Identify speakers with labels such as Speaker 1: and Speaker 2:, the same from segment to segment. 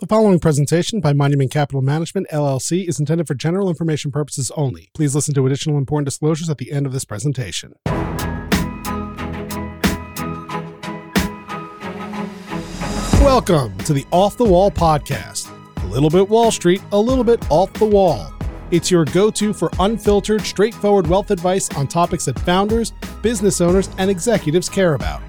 Speaker 1: The following presentation by Monument Capital Management, LLC, is intended for general information purposes only. Please listen to additional important disclosures at the end of this presentation. Welcome to the Off the Wall podcast. A little bit Wall Street, a little bit off the wall. It's your go to for unfiltered, straightforward wealth advice on topics that founders, business owners, and executives care about.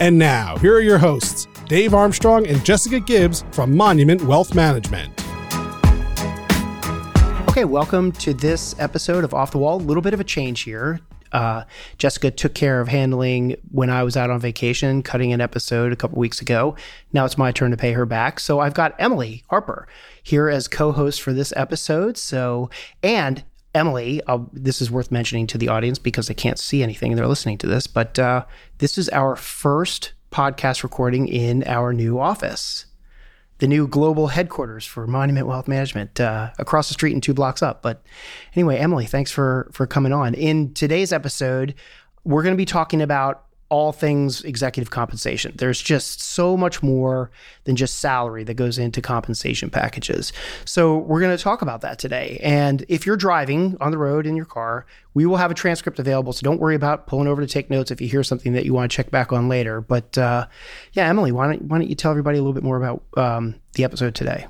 Speaker 1: And now, here are your hosts, Dave Armstrong and Jessica Gibbs from Monument Wealth Management.
Speaker 2: Okay, welcome to this episode of Off the Wall. A little bit of a change here. Uh, Jessica took care of handling when I was out on vacation, cutting an episode a couple weeks ago. Now it's my turn to pay her back. So I've got Emily Harper here as co-host for this episode. So and Emily, uh, this is worth mentioning to the audience because they can't see anything; and they're listening to this. But uh, this is our first podcast recording in our new office, the new global headquarters for Monument Wealth Management, uh, across the street and two blocks up. But anyway, Emily, thanks for for coming on. In today's episode, we're going to be talking about all things executive compensation. There's just so much more than just salary that goes into compensation packages. So, we're going to talk about that today. And if you're driving on the road in your car, we will have a transcript available. So, don't worry about pulling over to take notes if you hear something that you want to check back on later. But uh, yeah, Emily, why don't, why don't you tell everybody a little bit more about um, the episode today?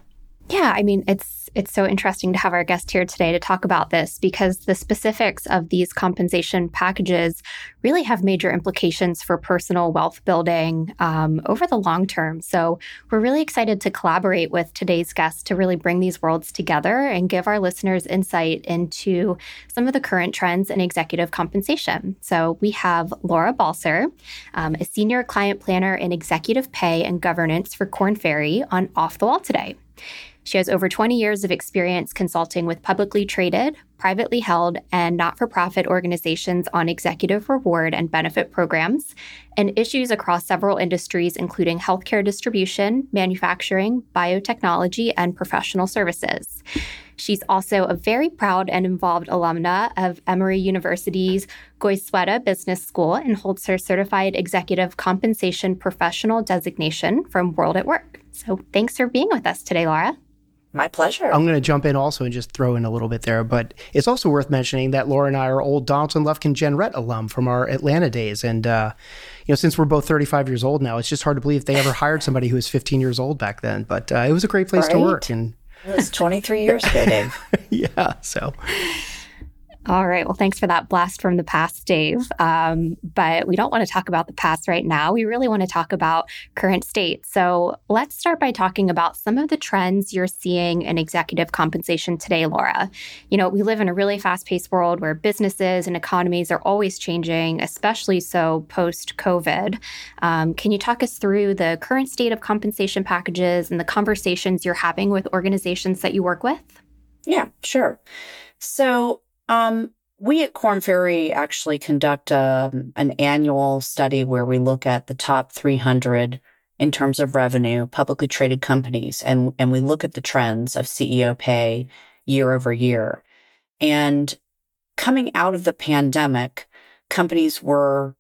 Speaker 3: Yeah, I mean, it's it's so interesting to have our guest here today to talk about this because the specifics of these compensation packages really have major implications for personal wealth building um, over the long term. So we're really excited to collaborate with today's guest to really bring these worlds together and give our listeners insight into some of the current trends in executive compensation. So we have Laura Balser, um, a senior client planner in executive pay and governance for Korn Ferry on Off the Wall today. She has over 20 years of experience consulting with publicly traded, privately held, and not for profit organizations on executive reward and benefit programs and issues across several industries, including healthcare distribution, manufacturing, biotechnology, and professional services. She's also a very proud and involved alumna of Emory University's Goizueta Business School and holds her certified executive compensation professional designation from WorldatWork. So thanks for being with us today, Laura.
Speaker 4: My pleasure.
Speaker 2: I'm going to jump in also and just throw in a little bit there, but it's also worth mentioning that Laura and I are old Donaldson Lufkin Jenrette alum from our Atlanta days, and uh, you know, since we're both 35 years old now, it's just hard to believe they ever hired somebody who was 15 years old back then. But uh, it was a great place right. to work, and
Speaker 4: it was 23 years ago, Dave.
Speaker 2: yeah, so
Speaker 3: all right. Well, thanks for that blast from the past, Dave. Um, but we don't want to talk about the past right now. We really want to talk about current state. So let's start by talking about some of the trends you're seeing in executive compensation today, Laura. You know, we live in a really fast paced world where businesses and economies are always changing, especially so post COVID. Um, can you talk us through the current state of compensation packages and the conversations you're having with organizations that you work with?
Speaker 4: Yeah, sure. So, um, we at Korn Ferry actually conduct a, um, an annual study where we look at the top 300 in terms of revenue, publicly traded companies, and, and we look at the trends of CEO pay year over year. And coming out of the pandemic, companies were,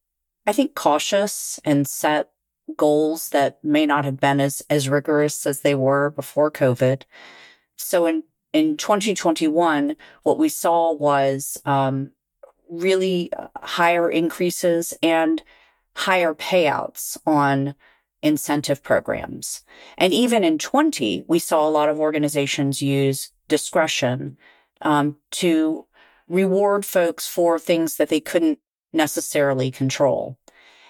Speaker 4: I think, cautious and set goals that may not have been as, as rigorous as they were before COVID. So in in 2021, what we saw was um, really uh, higher increases and higher payouts on incentive programs. And even in 20, we saw a lot of organizations use discretion um, to reward folks for things that they couldn't necessarily control.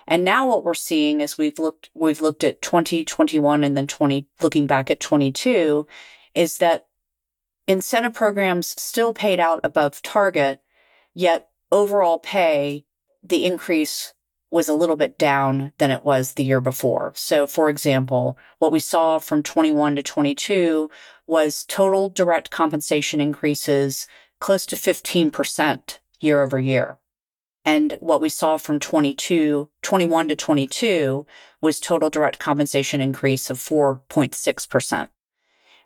Speaker 4: And now what we're seeing is we've looked, we've looked at 2021 and then 20, looking back at 22 is that incentive programs still paid out above target, yet overall pay, the increase was a little bit down than it was the year before. So, for example, what we saw from 21 to 22 was total direct compensation increases close to 15% year over year. And what we saw from 22, 21 to 22 was total direct compensation increase of 4.6%.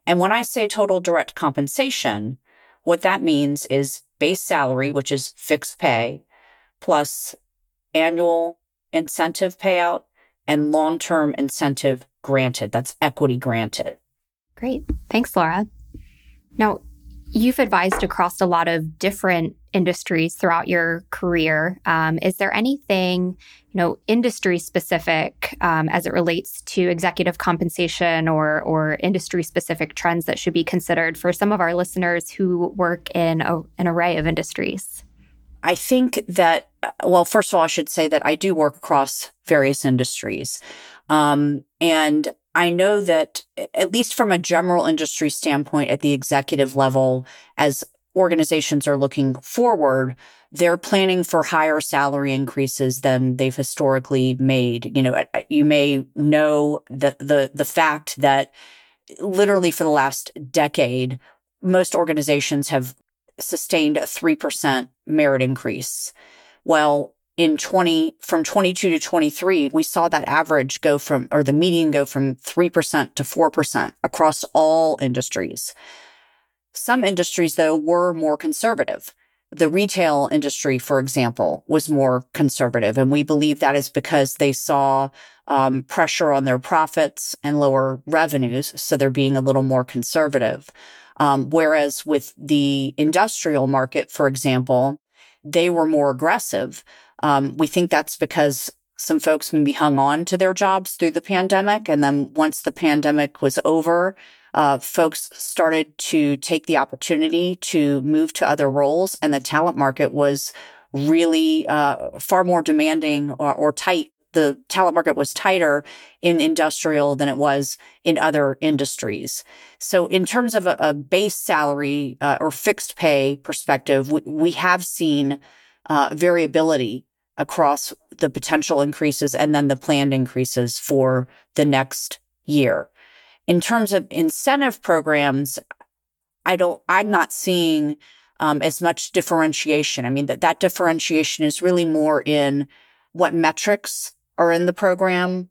Speaker 4: And when I say total direct compensation, what that means is base salary, which is fixed pay, plus annual incentive payout and long term incentive granted. That's equity granted.
Speaker 3: Great. Thanks, Laura. Now, you've advised across a lot of different industries throughout your career. Um, is there anything, you know, industry specific um, as it relates to executive compensation or or industry specific trends that should be considered for some of our listeners who work in a, an array of industries?
Speaker 4: I think that, well, first of all, I should say that I do work across various industries. Um, and I know that, at least from a general industry standpoint at the executive level, as organizations are looking forward, they're planning for higher salary increases than they've historically made. You know, you may know that the, the fact that literally for the last decade, most organizations have sustained a 3% merit increase. Well, in 20, from 22 to 23, we saw that average go from, or the median go from 3% to 4% across all industries. Some industries, though, were more conservative. The retail industry, for example, was more conservative. And we believe that is because they saw um, pressure on their profits and lower revenues. So they're being a little more conservative. Um, whereas with the industrial market, for example, they were more aggressive. Um, we think that's because some folks maybe hung on to their jobs through the pandemic. And then once the pandemic was over, uh, folks started to take the opportunity to move to other roles and the talent market was really uh, far more demanding or, or tight the talent market was tighter in industrial than it was in other industries. So in terms of a, a base salary uh, or fixed pay perspective, we, we have seen uh, variability across the potential increases and then the planned increases for the next year. In terms of incentive programs, I don't, I'm not seeing um, as much differentiation. I mean, that, that differentiation is really more in what metrics are in the program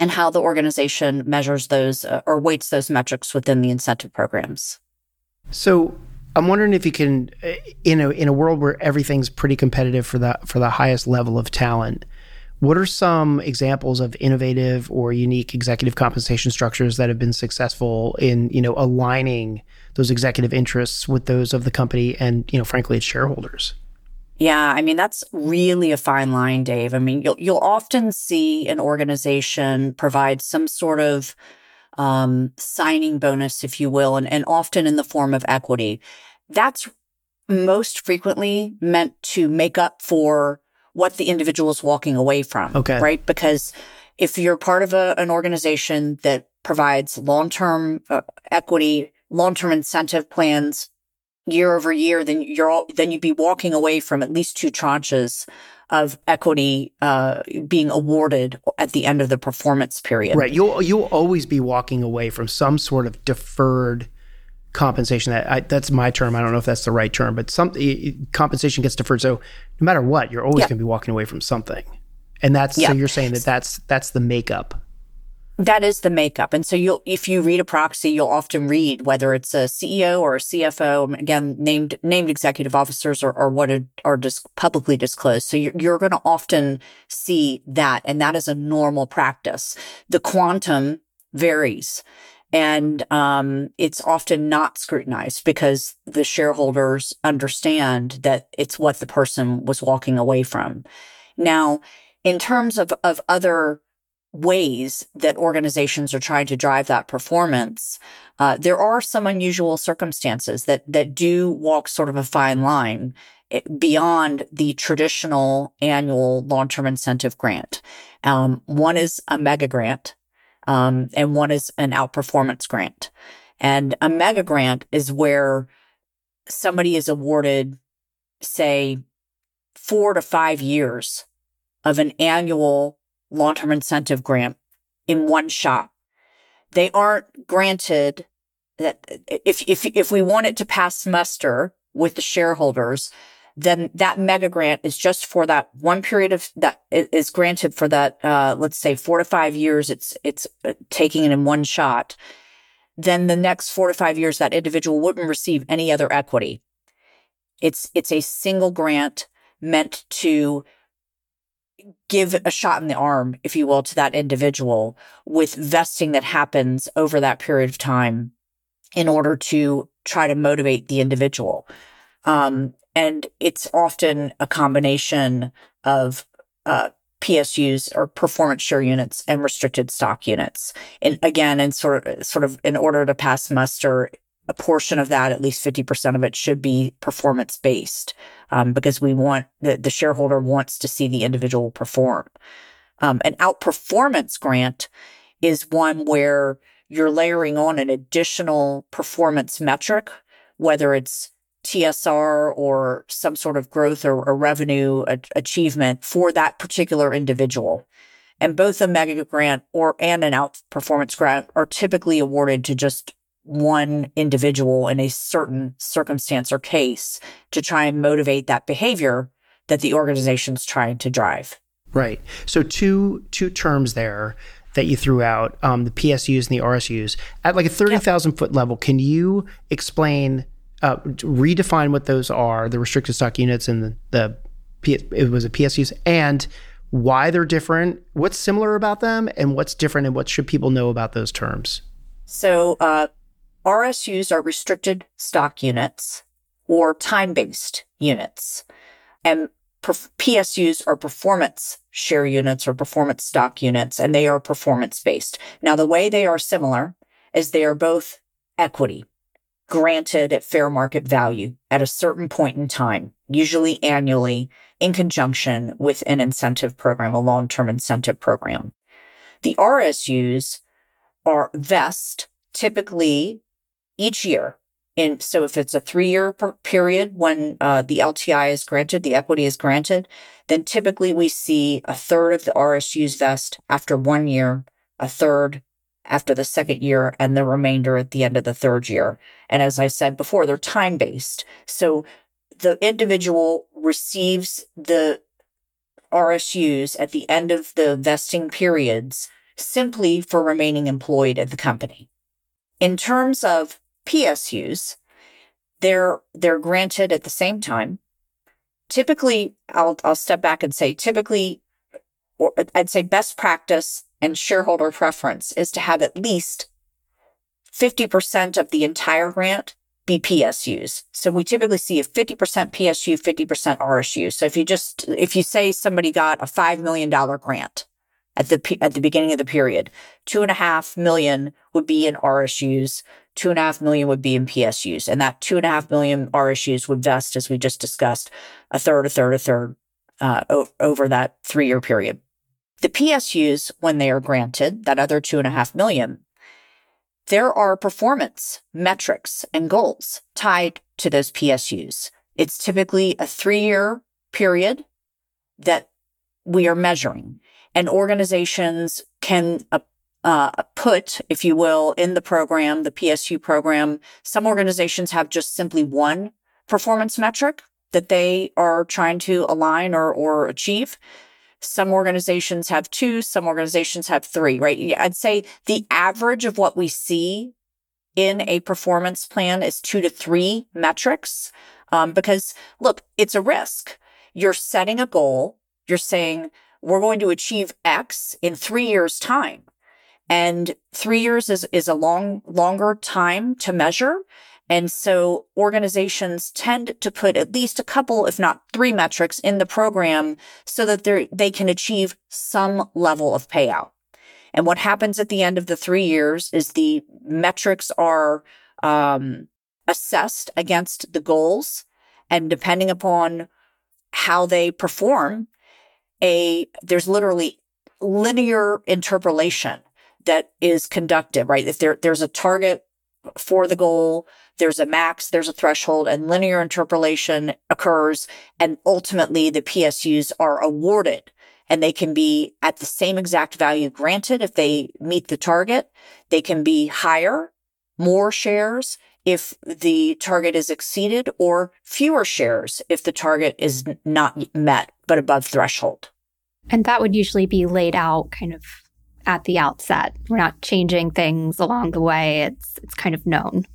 Speaker 4: and how the organization measures those uh, or weights those metrics within the incentive programs.
Speaker 2: So I'm wondering if you can, uh, in a in a world where everything's pretty competitive for the for the highest level of talent, what are some examples of innovative or unique executive compensation structures that have been successful in you know aligning those executive interests with those of the company and you know frankly its shareholders?
Speaker 4: Yeah, I mean that's really a fine line, Dave. I mean, you'll you'll often see an organization provide some sort of um, signing bonus, if you will, and, and often in the form of equity. That's most frequently meant to make up for what the individual is walking away from.
Speaker 2: Okay.
Speaker 4: Right? Because if you're part of a, an organization that provides long-term uh, equity, long-term incentive plans, year over year, then you're all, then you'd be walking away from at least two tranches of equity uh, being awarded at the end of the performance period.
Speaker 2: Right. You'll you'll always be walking away from some sort of deferred compensation. That I, that's my term. I don't know if that's the right term, but some compensation gets deferred. So no matter what, you're always yeah. going to be walking away from something. And that's yeah. so you're saying that that's that's the makeup
Speaker 4: that is the makeup. And so you'll, if you read a proxy, you'll often read whether it's a CEO or a CFO, um, again, named, named executive officers or, or what are dis- publicly disclosed. So you're, you're going to often see that. And that is a normal practice. The quantum varies. And um, it's often not scrutinized because the shareholders understand that it's what the person was walking away from. Now, in terms of, of other ways that organizations are trying to drive that performance, uh, there are some unusual circumstances that that do walk sort of a fine line eh, beyond the traditional annual long-term incentive grant. Um, one is a mega grant, um, and one is an outperformance grant. And a mega grant is where somebody is awarded, say, four to five years of an annual long-term incentive grant in one shot. They aren't granted that if, if, if we want it to pass muster with the shareholders, then that mega grant is just for that one period of that is granted for that, uh, let's say four to five years. It's, it's uh, taking it in one shot. Then the next four to five years, that individual wouldn't receive any other equity. It's, it's a single grant meant to give a shot in the arm, if you will, to that individual with vesting that happens over that period of time in order to try to motivate the individual. Um, and it's often a combination of uh, PSUs or performance share units and restricted stock units. And again, in sort of, sort of in order to pass muster, a portion of that, at least 50% of it should be performance based. Um, because we want the, the shareholder wants to see the individual perform. Um, an outperformance grant is one where you're layering on an additional performance metric, whether it's TSR or some sort of growth or, or revenue a- achievement for that particular individual. And both a mega grant or and an outperformance grant are typically awarded to just one individual in a certain circumstance or case to try and motivate that behavior that the organization's trying to drive.
Speaker 2: Right. So two two terms there that you threw out, um, the PSUs and the RSUs. At like a thirty thousand yep. foot level, can you explain uh, redefine what those are, the restricted stock units and the, the it was a PSUs, and why they're different, what's similar about them, and what's different, and what should people know about those terms?
Speaker 4: So, uh, RSUs are restricted stock units or time based units, and PSUs are performance share units or performance stock units, and they are performance based. Now, the way they are similar is they are both equity granted at fair market value at a certain point in time, usually annually, in conjunction with an incentive program, a long term incentive program. The RSUs are vest typically each year. And so if it's a three year period when uh, the LTI is granted, the equity is granted, then typically we see a third of the RSUs vest after one year, a third after the second year and the remainder at the end of the third year. And as I said before, they're time based. So the individual receives the RSUs at the end of the vesting periods simply for remaining employed at the company. In terms of PSUs, they're, they're granted at the same time. Typically, I'll, I'll step back and say typically, or I'd say best practice and shareholder preference is to have at least 50% of the entire grant be PSUs. So we typically see a 50% PSU, 50% RSU. So if you just, if you say somebody got a $5 million grant at the, at the beginning of the period, two and a half million would be in RSUs, two and a half million would be in PSUs. And that two and a half million RSUs would vest, as we just discussed, a third, a third, a third, uh, over that three year period. The PSUs, when they are granted, that other two and a half million, there are performance metrics and goals tied to those PSUs. It's typically a three year period that we are measuring and organizations can uh, uh, put, if you will, in the program, the PSU program. Some organizations have just simply one performance metric that they are trying to align or, or achieve. Some organizations have two, some organizations have three, right? I'd say the average of what we see in a performance plan is two to three metrics. Um, because look, it's a risk. You're setting a goal. You're saying we're going to achieve X in three years time. And three years is, is a long, longer time to measure. And so organizations tend to put at least a couple, if not three metrics in the program so that they can achieve some level of payout. And what happens at the end of the three years is the metrics are um, assessed against the goals. And depending upon how they perform, a there's literally linear interpolation that is conducted, right? If there, there's a target for the goal, there's a max, there's a threshold, and linear interpolation occurs. And ultimately, the PSUs are awarded and they can be at the same exact value granted if they meet the target. They can be higher, more shares if the target is exceeded, or fewer shares if the target is not met but above threshold.
Speaker 3: And that would usually be laid out kind of at the outset. We're not changing things along the way. It's it's kind of known.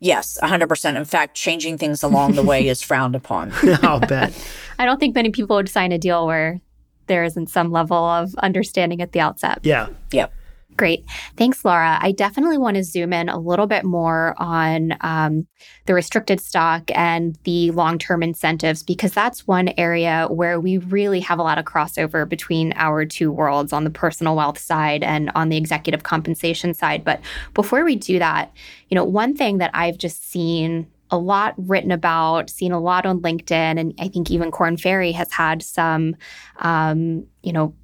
Speaker 4: Yes, 100%. In fact, changing things along the way is frowned upon.
Speaker 2: I'll bet.
Speaker 3: I don't think many people would sign a deal where there isn't some level of understanding at the outset.
Speaker 2: Yeah.
Speaker 4: Yep.
Speaker 3: Great. Thanks, Laura. I definitely want to zoom in a little bit more on um, the restricted stock and the long term incentives, because that's one area where we really have a lot of crossover between our two worlds on the personal wealth side and on the executive compensation side. But before we do that, you know, one thing that I've just seen a lot written about, seen a lot on LinkedIn, and I think even Korn Ferry has had some, um, you know,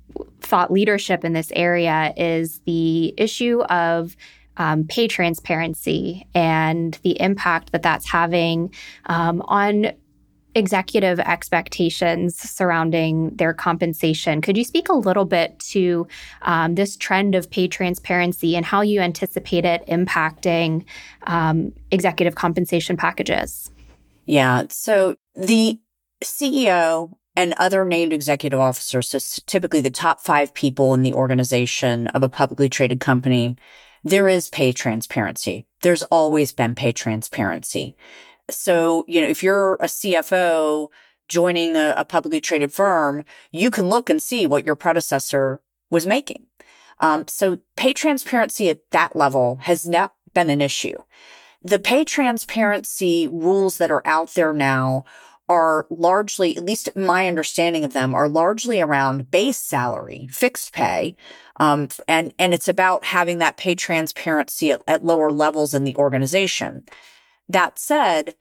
Speaker 3: thought leadership in this area is the issue of um, pay transparency and the impact that that's having um, on executive expectations surrounding their compensation. Could you speak a little bit to um, this trend of pay transparency and how you anticipate it impacting um, executive compensation packages?
Speaker 4: Yeah. So the CEO and other named executive officers, so typically the top five people in the organization of a publicly traded company, there is pay transparency. There's always been pay transparency. So, you know, if you're a CFO joining a, a publicly traded firm, you can look and see what your predecessor was making. Um, so pay transparency at that level has not been an issue. The pay transparency rules that are out there now are largely, at least my understanding of them, are largely around base salary, fixed pay. Um, and, and it's about having that pay transparency at, at lower levels in the organization. That said,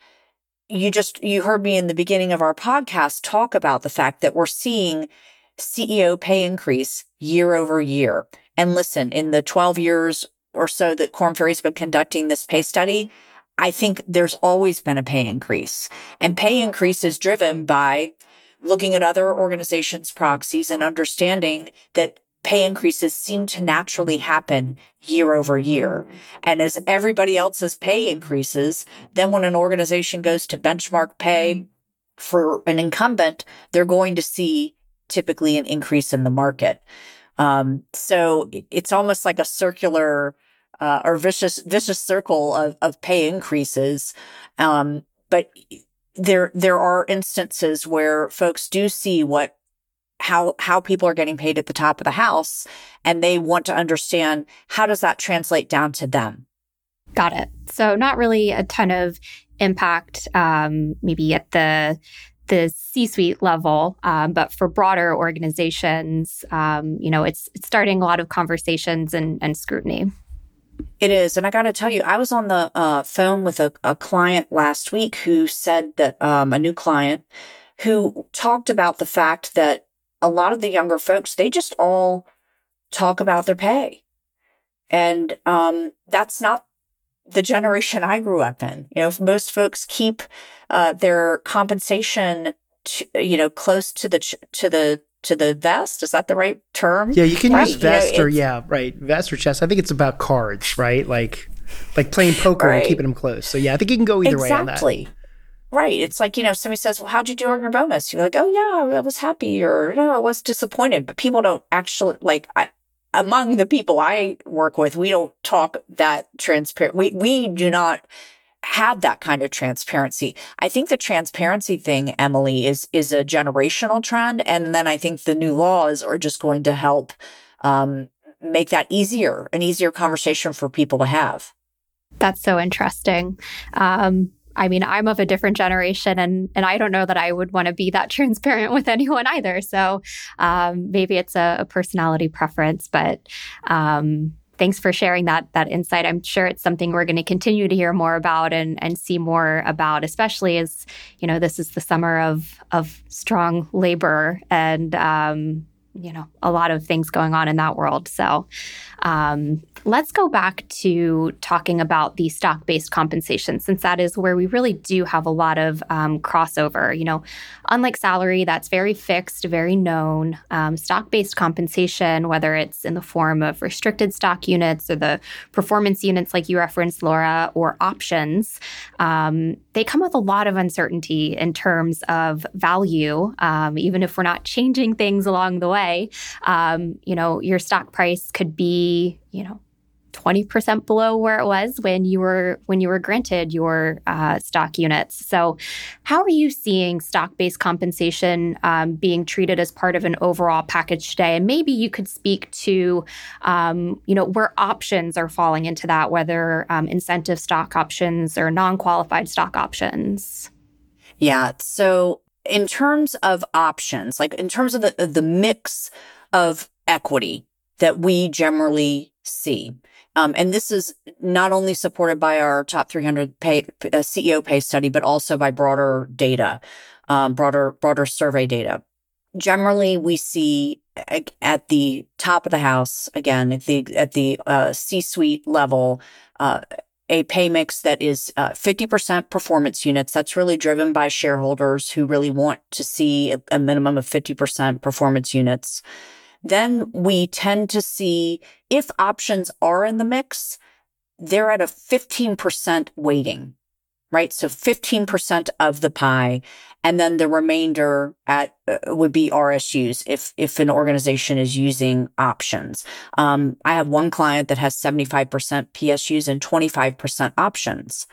Speaker 4: you just, you heard me in the beginning of our podcast talk about the fact that we're seeing CEO pay increase year over year. And listen, in the 12 years or so that Korn Ferry's been conducting this pay study, I think there's always been a pay increase and pay increase is driven by looking at other organizations' proxies and understanding that pay increases seem to naturally happen year over year. And as everybody else's pay increases, then when an organization goes to benchmark pay for an incumbent, they're going to see typically an increase in the market. Um, so it's almost like a circular uh, or vicious vicious circle of, of pay increases. Um, but there there are instances where folks do see what how how people are getting paid at the top of the house and they want to understand how does that translate down to them
Speaker 3: got it so not really a ton of impact um, maybe at the the C-suite level, um, but for broader organizations, um, you know, it's it's starting a lot of conversations and, and scrutiny.
Speaker 4: It is. And I got to tell you, I was on the uh, phone with a, a, client last week who said that um, a new client who talked about the fact that a lot of the younger folks, they just all talk about their pay. And um, that's not the generation I grew up in. You know, most folks keep uh, their compensation, to, you know, close to the to the to the vest. Is that the right term?
Speaker 2: Yeah, you can right? use vest you know, or yeah, right, vest or chest. I think it's about cards, right? Like like playing poker right. and keeping them close. So yeah, I think you can go either
Speaker 4: exactly.
Speaker 2: way on that.
Speaker 4: Exactly. Right. It's like, you know, somebody says, well, how'd you do on your bonus? You're like, oh, yeah, I was happy or no, I was disappointed. But people don't actually like, I, among the people I work with, we don't talk that transparent. We, we do not have that kind of transparency. I think the transparency thing, Emily, is, is a generational trend. And then I think the new laws are just going to help, um, make that easier, an easier conversation for people to have.
Speaker 3: That's so interesting. Um, I mean, I'm of a different generation and and I don't know that I would want to be that transparent with anyone either. So um, maybe it's a, a, personality preference, but um, thanks for sharing that that insight. I'm sure it's something we're going to continue to hear more about and and see more about, especially as you know this is the summer of of strong labor and um, you know a lot of things going on in that world. So um, let's go back to talking about the stock based compensation, since that is where we really do have a lot of um, crossover. You know, unlike salary, that's very fixed, very known. Um, stock based compensation, whether it's in the form of restricted stock units or the performance units, like you referenced, Laura, or options, um, they come with a lot of uncertainty in terms of value, um, even if we're not changing things along the way. Um, you know, your stock price could be, you know, 20% below where it was when you were when you were granted your uh, stock units. So, how are you seeing stock-based compensation um, being treated as part of an overall package today? And maybe you could speak to, um, you know, where options are falling into that, whether um, incentive stock options or non-qualified stock options.
Speaker 4: Yeah. So, in terms of options, like in terms of the the mix of equity that we generally see. Um, and this is not only supported by our top 300 pay, uh, CEO pay study, but also by broader data, um, broader, broader survey data. Generally, we see at the top of the house, again, at the, at the uh, C-suite level, uh, a pay mix that is uh, 50% performance units. That's really driven by shareholders who really want to see a, a minimum of 50% performance units then we tend to see if options are in the mix, they're at a 15% weighting, right? So 15% of the pie. And then the remainder at uh, would be RSUs if, if an organization is using options. Um, I have one client that has 75% PSUs and 25% options.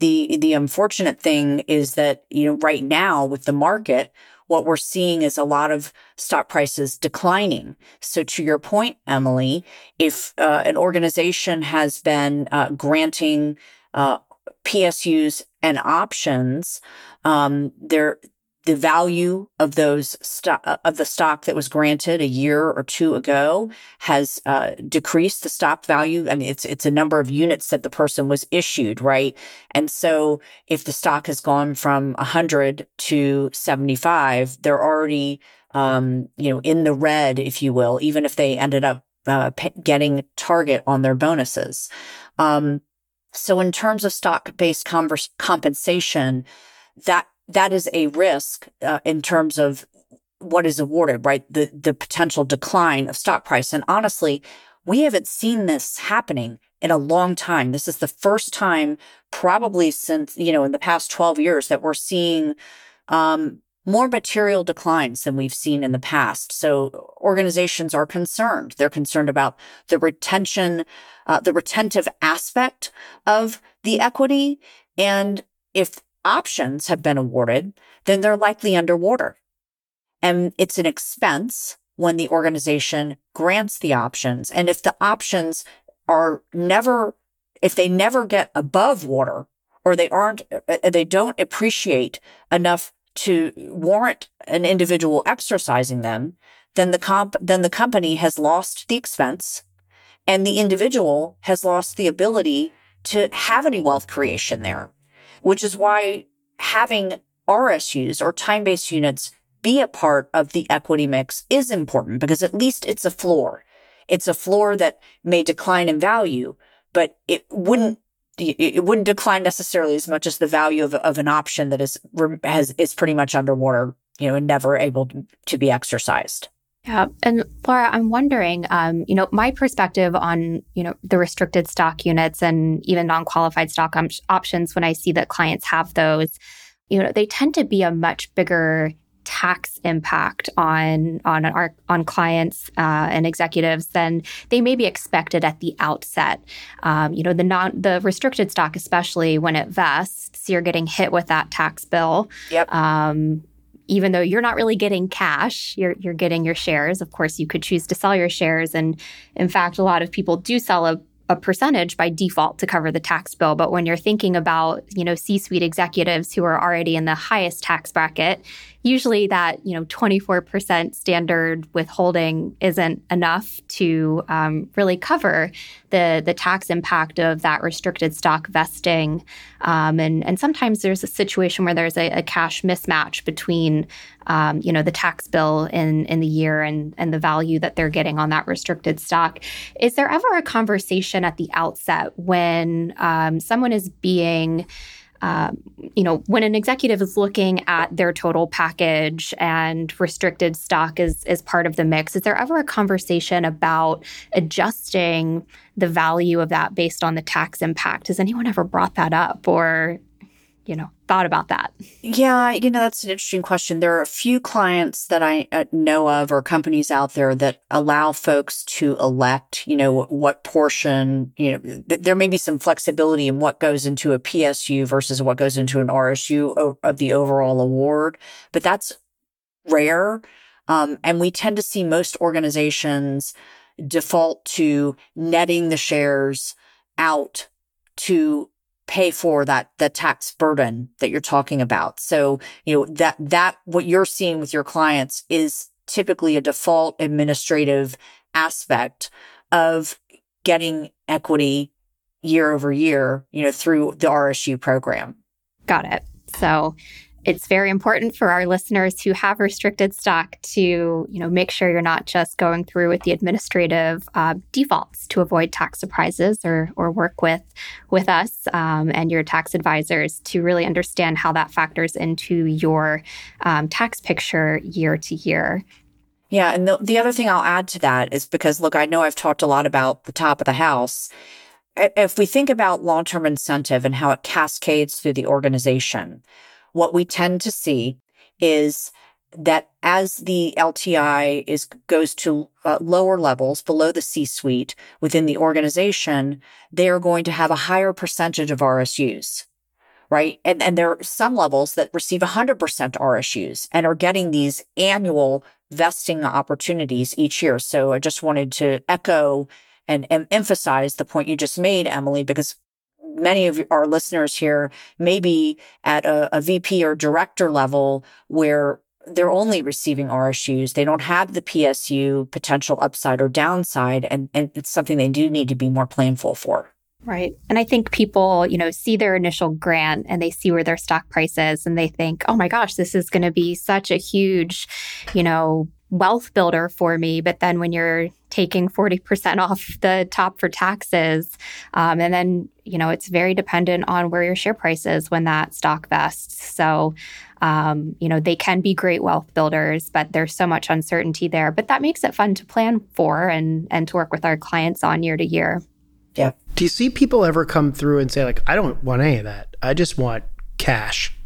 Speaker 4: The, the unfortunate thing is that, you know, right now with the market, what we're seeing is a lot of stock prices declining. So to your point, Emily, if uh, an organization has been uh, granting uh, PSUs and options, um, there the value of those stock of the stock that was granted a year or two ago has uh, decreased the stock value. I mean, it's it's a number of units that the person was issued, right? And so, if the stock has gone from 100 to 75, they're already um, you know in the red, if you will, even if they ended up uh, getting target on their bonuses. Um, so, in terms of stock based converse- compensation, that that is a risk uh, in terms of what is awarded, right? The the potential decline of stock price. And honestly, we haven't seen this happening in a long time. This is the first time, probably since you know, in the past twelve years, that we're seeing um, more material declines than we've seen in the past. So organizations are concerned. They're concerned about the retention, uh, the retentive aspect of the equity, and if options have been awarded, then they're likely underwater. And it's an expense when the organization grants the options. And if the options are never, if they never get above water or they aren't, uh, they don't appreciate enough to warrant an individual exercising them, then the comp, then the company has lost the expense and the individual has lost the ability to have any wealth creation there which is why having RSUs or time based units be a part of the equity mix is important because at least it's a floor. It's a floor that may decline in value, but it wouldn't it wouldn't decline necessarily as much as the value of, of an option that is has is pretty much underwater, you know, and never able to be exercised.
Speaker 3: Yeah. And Laura, I'm wondering, um, you know, my perspective on, you know, the restricted stock units and even non-qualified stock op- options when I see that clients have those, you know, they tend to be a much bigger tax impact on on our on clients uh, and executives than they may be expected at the outset. Um, you know, the non the restricted stock, especially when it vests, you're getting hit with that tax bill.
Speaker 4: Yep. Um,
Speaker 3: even though you're not really getting cash, you're you're getting your shares. Of course, you could choose to sell your shares, and in fact, a lot of people do sell a a percentage by default to cover the tax bill. But when you're thinking about, you know, C-suite executives who are already in the highest tax bracket, usually that you know 24% standard withholding isn't enough to um, really cover the the tax impact of that restricted stock vesting. Um, and and sometimes there's a situation where there's a, a cash mismatch between um, you know the tax bill in in the year and and the value that they're getting on that restricted stock. Is there ever a conversation at the outset when um, someone is being um, you know, when an executive is looking at their total package and restricted stock is is part of the mix, is there ever a conversation about adjusting the value of that based on the tax impact? Has anyone ever brought that up, or you know, thought about that?
Speaker 4: Yeah, you know, that's an interesting question. There are a few clients that I uh, know of or companies out there that allow folks to elect, you know, what portion, you know, th- there may be some flexibility in what goes into a PSU versus what goes into an RSU of the overall award, but that's rare. Um, and we tend to see most organizations default to netting the shares out to pay for that the tax burden that you're talking about. So, you know, that that what you're seeing with your clients is typically a default administrative aspect of getting equity year over year, you know, through the RSU program.
Speaker 3: Got it. So it's very important for our listeners who have restricted stock to you know make sure you're not just going through with the administrative uh, defaults to avoid tax surprises or or work with with us um, and your tax advisors to really understand how that factors into your um, tax picture year to year.
Speaker 4: Yeah and the, the other thing i'll add to that is because look i know i've talked a lot about the top of the house. If we think about long-term incentive and how it cascades through the organization what we tend to see is that as the LTI is goes to uh, lower levels below the C-suite within the organization, they are going to have a higher percentage of RSUs, right? And and there are some levels that receive 100% RSUs and are getting these annual vesting opportunities each year. So I just wanted to echo and, and emphasize the point you just made, Emily, because many of our listeners here may be at a, a VP or director level where they're only receiving RSUs. They don't have the PSU potential upside or downside. And, and it's something they do need to be more planful for.
Speaker 3: Right. And I think people, you know, see their initial grant and they see where their stock price is and they think, oh my gosh, this is going to be such a huge, you know, wealth builder for me. But then when you're taking 40% off the top for taxes, um, and then, you know, it's very dependent on where your share price is when that stock vests. So, um, you know, they can be great wealth builders, but there's so much uncertainty there. But that makes it fun to plan for and and to work with our clients on year to year.
Speaker 2: Yeah. Do you see people ever come through and say like, I don't want any of that. I just want cash?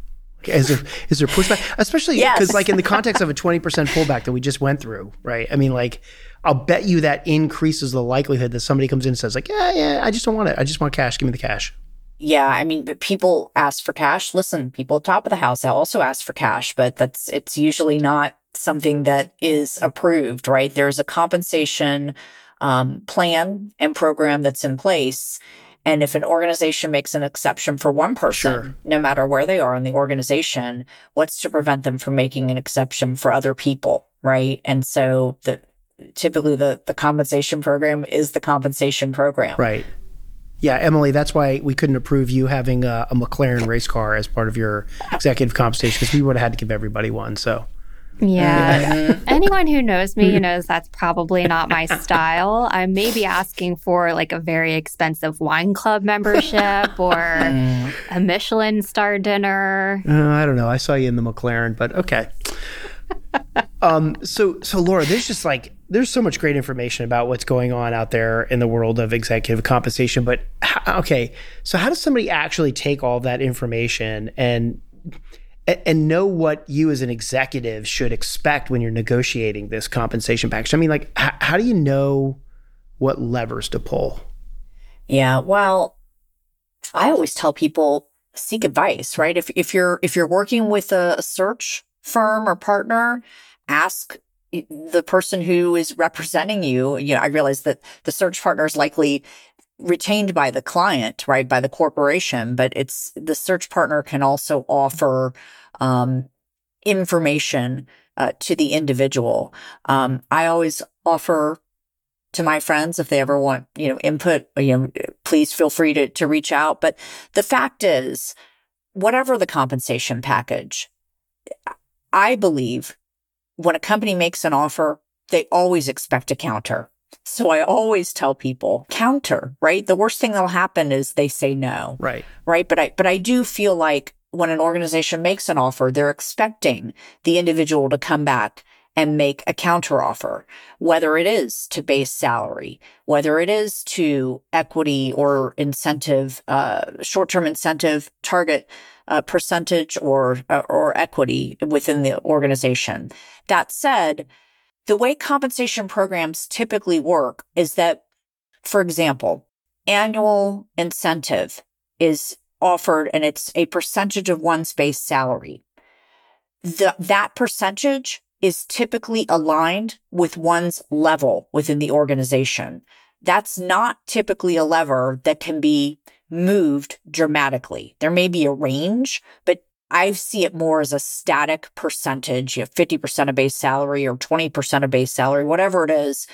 Speaker 2: Is there is there pushback, especially because yes. like in the context of a twenty percent pullback that we just went through, right? I mean, like I'll bet you that increases the likelihood that somebody comes in and says like, yeah, yeah, I just don't want it. I just want cash. Give me the cash.
Speaker 4: Yeah, I mean, people ask for cash. Listen, people at top of the house also ask for cash, but that's it's usually not something that is approved, right? There's a compensation um, plan and program that's in place and if an organization makes an exception for one person, sure. no matter where they are in the organization, what's to prevent them from making an exception for other people? Right. And so the, typically the, the compensation program is the compensation program.
Speaker 2: Right. Yeah, Emily, that's why we couldn't approve you having a, a McLaren race car as part of your executive compensation because we would have had to give everybody one. So
Speaker 3: yeah. Anyone who knows me knows that's probably not my style. I may be asking for like a very expensive wine club membership or mm. a Michelin star dinner.
Speaker 2: Uh, I don't know. I saw you in the McLaren, but okay. um, so, so Laura, there's just like there's so much great information about what's going on out there in the world of executive compensation. But okay, so how does somebody actually take all that information and and know what you as an executive should expect when you're negotiating this compensation package. I mean, like, h- how do you know what levers to pull?
Speaker 4: Yeah, well, I always tell people seek advice, right? If if you're if you're working with a search firm or partner, ask the person who is representing you. You know, I realize that the search partner is likely retained by the client, right? By the corporation, but it's the search partner can also offer, um, information, uh, to the individual. Um, I always offer to my friends if they ever want, you know, input, you know, please feel free to, to reach out. But the fact is, whatever the compensation package, I believe when a company makes an offer, they always expect a counter. So I always tell people counter, right? The worst thing that'll happen is they say no.
Speaker 2: Right.
Speaker 4: Right. But I, but I do feel like when an organization makes an offer, they're expecting the individual to come back and make a counter offer, whether it is to base salary, whether it is to equity or incentive, uh, short term incentive target uh, percentage or uh, or equity within the organization. That said, the way compensation programs typically work is that, for example, annual incentive is offered and it's a percentage of one's base salary. The, that percentage is typically aligned with one's level within the organization. That's not typically a lever that can be moved dramatically. There may be a range, but I see it more as a static percentage, you know, 50% of base salary or 20% of base salary, whatever it is,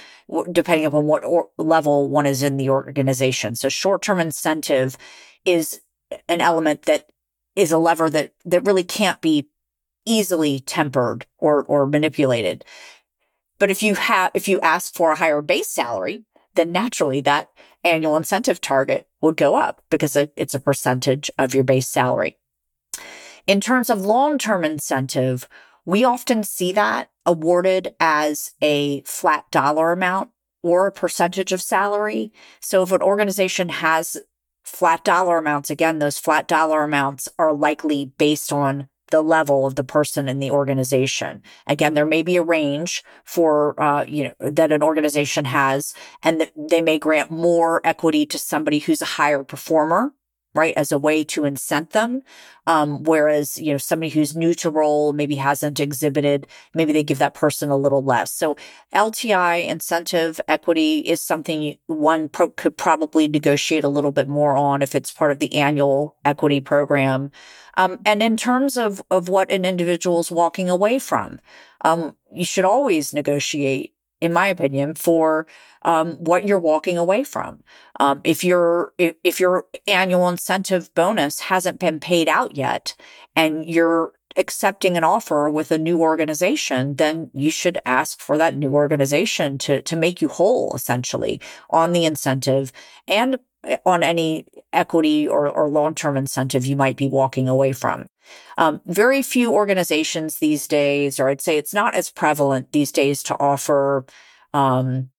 Speaker 4: depending upon what or- level one is in the organization. So short term incentive is an element that is a lever that, that really can't be easily tempered or, or manipulated. But if you have, if you ask for a higher base salary, then naturally that annual incentive target would go up because it's a percentage of your base salary. In terms of long-term incentive, we often see that awarded as a flat dollar amount or a percentage of salary. So if an organization has flat dollar amounts, again, those flat dollar amounts are likely based on the level of the person in the organization. Again, there may be a range for, uh, you know, that an organization has, and that they may grant more equity to somebody who's a higher performer right? As a way to incent them. Um, whereas, you know, somebody who's new to role, maybe hasn't exhibited, maybe they give that person a little less. So LTI incentive equity is something one pro- could probably negotiate a little bit more on if it's part of the annual equity program. Um, and in terms of, of what an individual is walking away from, um, you should always negotiate in my opinion, for um, what you're walking away from. Um, if your if, if your annual incentive bonus hasn't been paid out yet, and you're accepting an offer with a new organization, then you should ask for that new organization to to make you whole, essentially, on the incentive and on any equity or, or long term incentive you might be walking away from. Um, very few organizations these days, or I'd say it's not as prevalent these days to offer um,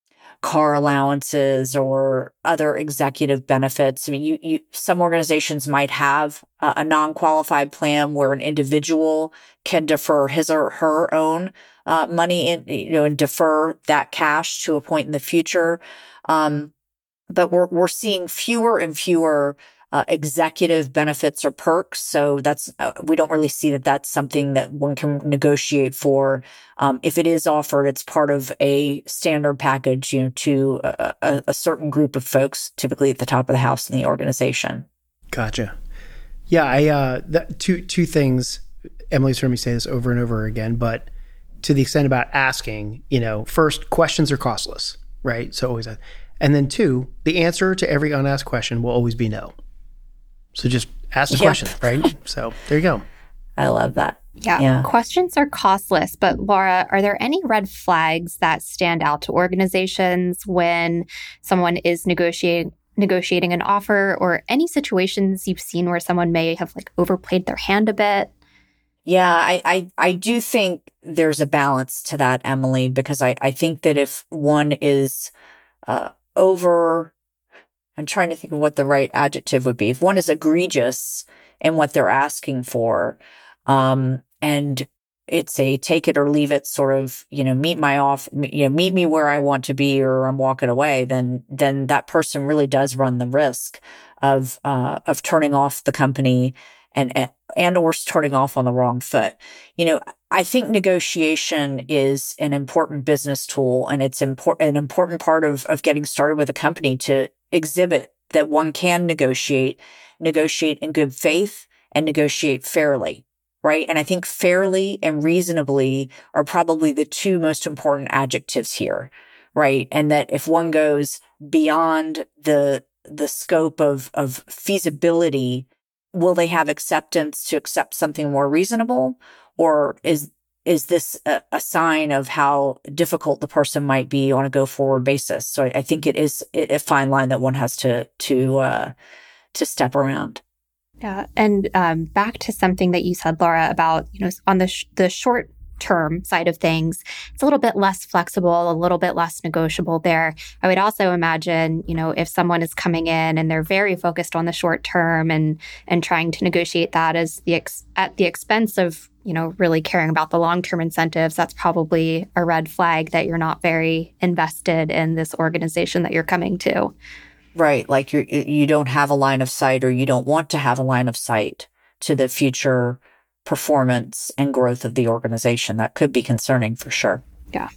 Speaker 4: car allowances or other executive benefits. I mean, you, you some organizations might have a, a non-qualified plan where an individual can defer his or her own uh, money in, you know, and defer that cash to a point in the future. Um, but we're we're seeing fewer and fewer uh, executive benefits or perks. So that's, uh, we don't really see that that's something that one can negotiate for. Um, if it is offered, it's part of a standard package, you know, to a, a, a certain group of folks, typically at the top of the house in the organization.
Speaker 2: Gotcha. Yeah, I uh, that, two two things. Emily's heard me say this over and over again, but to the extent about asking, you know, first questions are costless, right? So always, and then two, the answer to every unasked question will always be no. So just ask the yep. question, right? So there you go.
Speaker 4: I love that.
Speaker 3: Yeah. yeah. Questions are costless, but Laura, are there any red flags that stand out to organizations when someone is negotiating negotiating an offer or any situations you've seen where someone may have like overplayed their hand a bit?
Speaker 4: Yeah, I, I, I do think there's a balance to that, Emily, because I, I think that if one is uh, over I'm trying to think of what the right adjective would be. If one is egregious in what they're asking for, um, and it's a take it or leave it sort of, you know, meet my off, you know, meet me where I want to be or I'm walking away, then, then that person really does run the risk of, uh, of turning off the company and, and or starting off on the wrong foot. You know, I think negotiation is an important business tool and it's important, an important part of, of getting started with a company to exhibit that one can negotiate, negotiate in good faith and negotiate fairly. Right. And I think fairly and reasonably are probably the two most important adjectives here. Right. And that if one goes beyond the, the scope of, of feasibility, will they have acceptance to accept something more reasonable? Or is is this a, a, sign of how difficult the person might be on a go forward basis? So I, I think it is a fine line that one has to to uh, to step around.
Speaker 3: Yeah, and um, back to something that you said, Laura, about you know on the sh- the short term side of things, it's a little bit less flexible, a little bit less negotiable there. I would also imagine, you know, if someone is coming in and they're very focused on the short term and and trying to negotiate that as the ex- at the expense of you know really caring about the long term incentives, that's probably a red flag that you're not very invested in this organization that you're coming to.
Speaker 4: Right, like you you don't have a line of sight, or you don't want to have a line of sight to the future performance and growth of the organization. That could be concerning for sure.
Speaker 3: Yeah.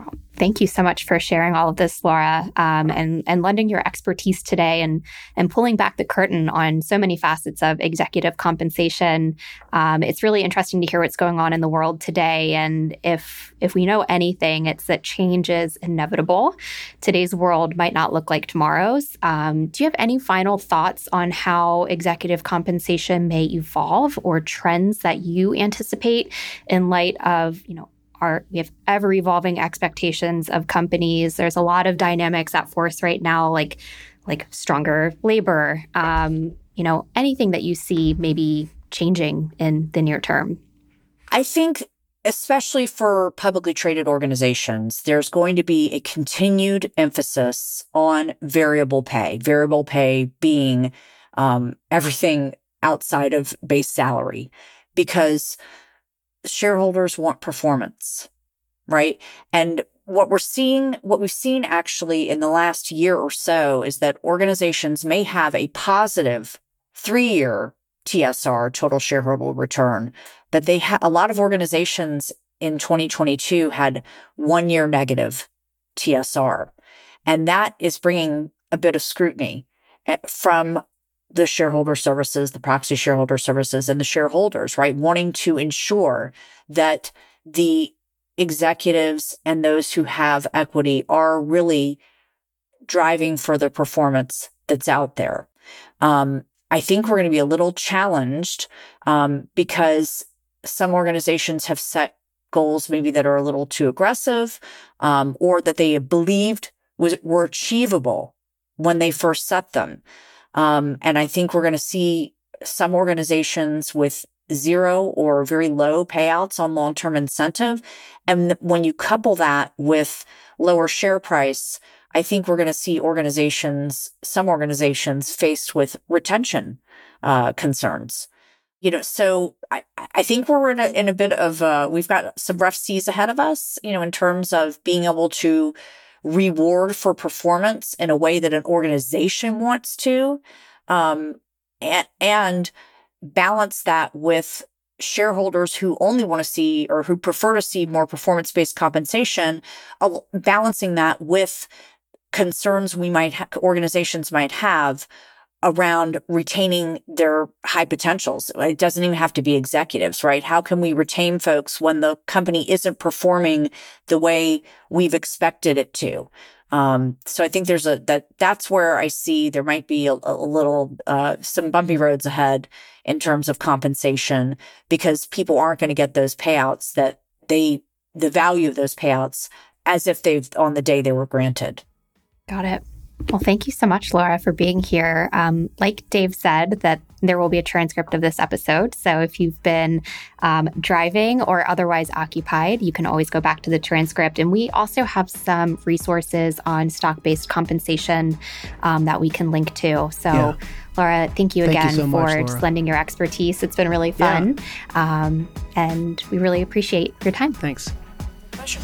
Speaker 3: Well, thank you so much for sharing all of this, Laura, um, and and lending your expertise today and and pulling back the curtain on so many facets of executive compensation. Um, it's really interesting to hear what's going on in the world today, and if if we know anything, it's that change is inevitable. Today's world might not look like tomorrow's. Um, do you have any final thoughts on how executive compensation may evolve or trends that you anticipate in light of you know are we have ever evolving expectations of companies. There's a lot of dynamics at force right now, like like stronger labor. Um, you know, anything that you see maybe changing in the near term.
Speaker 4: I think especially for publicly traded organizations, there's going to be a continued emphasis on variable pay, variable pay being um, everything outside of base salary, because shareholders want performance, right? And what we're seeing, what we've seen actually in the last year or so is that organizations may have a positive three year TSR, total shareholder return, but they have a lot of organizations in 2022 had one year negative TSR. And that is bringing a bit of scrutiny eh, from the shareholder services, the proxy shareholder services and the shareholders, right? Wanting to ensure that the executives and those who have equity are really driving for the performance that's out there. Um, I think we're going to be a little challenged um, because some organizations have set goals maybe that are a little too aggressive um, or that they believed was were achievable when they first set them. Um, and I think we're going to see some organizations with zero or very low payouts on long-term incentive. And when you couple that with lower share price, I think we're going to see organizations, some organizations faced with retention uh, concerns. You know, so I, I think we're in a, in a bit of, uh, we've got some rough seas ahead of us, you know, in terms of being able to reward for performance in a way that an organization wants to, um, and, and balance that with shareholders who only want to see or who prefer to see more performance based compensation, balancing that with concerns we might ha- organizations might have around retaining their high potentials. It doesn't even have to be executives, right? How can we retain folks when the company isn't performing the way we've expected it to? Um, so I think there's a that that's where I see there might be a, a little uh, some bumpy roads ahead in terms of compensation because people aren't going to get those payouts that they the value of those payouts as if they've on the day they were granted.
Speaker 3: Got it. Well, thank you so much, Laura, for being here. Um, like Dave said, that there will be a transcript of this episode. So if you've been um, driving or otherwise occupied, you can always go back to the transcript. And we also have some resources on stock based compensation um, that we can link to. So, yeah. Laura, thank you
Speaker 2: thank
Speaker 3: again
Speaker 2: you so
Speaker 3: for
Speaker 2: much,
Speaker 3: just lending your expertise. It's been really fun. Yeah. Um, and we really appreciate your time.
Speaker 2: Thanks.
Speaker 4: Pleasure.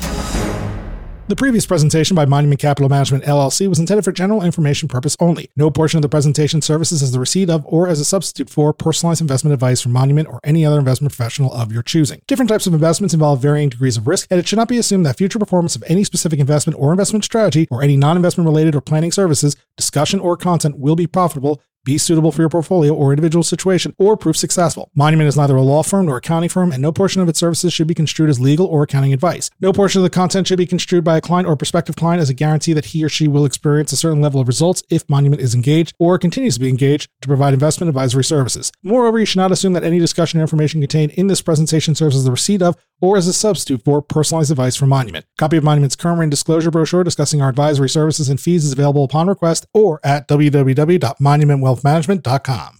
Speaker 1: The previous presentation by Monument Capital Management LLC was intended for general information purpose only. No portion of the presentation services as the receipt of or as a substitute for personalized investment advice from Monument or any other investment professional of your choosing. Different types of investments involve varying degrees of risk, and it should not be assumed that future performance of any specific investment or investment strategy or any non-investment related or planning services, discussion, or content will be profitable be suitable for your portfolio or individual situation, or prove successful. Monument is neither a law firm nor accounting firm, and no portion of its services should be construed as legal or accounting advice. No portion of the content should be construed by a client or prospective client as a guarantee that he or she will experience a certain level of results if Monument is engaged or continues to be engaged to provide investment advisory services. Moreover, you should not assume that any discussion or information contained in this presentation serves as the receipt of or as a substitute for personalized advice from Monument. Copy of Monument's current written disclosure brochure discussing our advisory services and fees is available upon request or at www.monumentwealthmanagement.com.